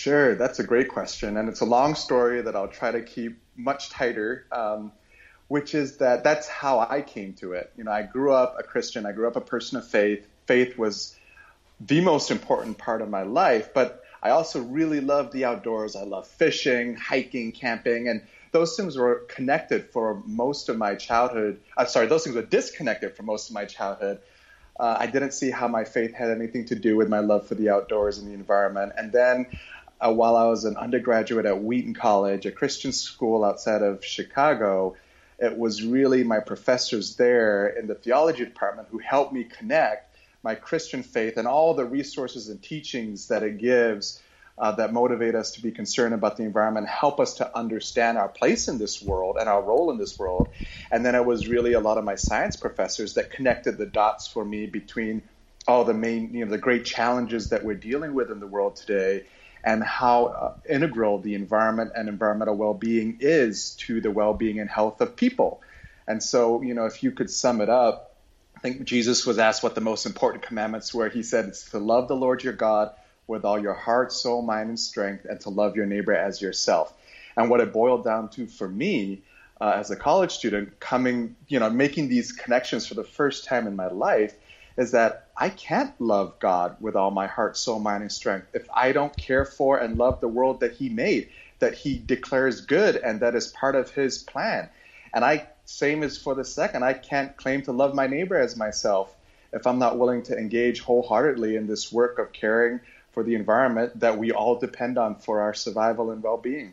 Sure, that's a great question. And it's a long story that I'll try to keep much tighter, um, which is that that's how I came to it. You know, I grew up a Christian, I grew up a person of faith. Faith was the most important part of my life, but I also really love the outdoors. I love fishing, hiking, camping, and those things were connected for most of my childhood. I'm sorry, those things were disconnected for most of my childhood. Uh, I didn't see how my faith had anything to do with my love for the outdoors and the environment. And then uh, while I was an undergraduate at Wheaton College, a Christian school outside of Chicago, it was really my professors there in the theology department who helped me connect my Christian faith and all the resources and teachings that it gives uh, that motivate us to be concerned about the environment, help us to understand our place in this world and our role in this world. And then it was really a lot of my science professors that connected the dots for me between all the main, you know, the great challenges that we're dealing with in the world today and how uh, integral the environment and environmental well-being is to the well-being and health of people. And so, you know, if you could sum it up, I think Jesus was asked what the most important commandments were. He said it's to love the Lord your God with all your heart, soul, mind, and strength, and to love your neighbor as yourself. And what it boiled down to for me uh, as a college student, coming, you know, making these connections for the first time in my life, is that I can't love God with all my heart, soul, mind, and strength if I don't care for and love the world that He made, that He declares good, and that is part of His plan. And I same as for the second. I can't claim to love my neighbor as myself if I'm not willing to engage wholeheartedly in this work of caring for the environment that we all depend on for our survival and well being.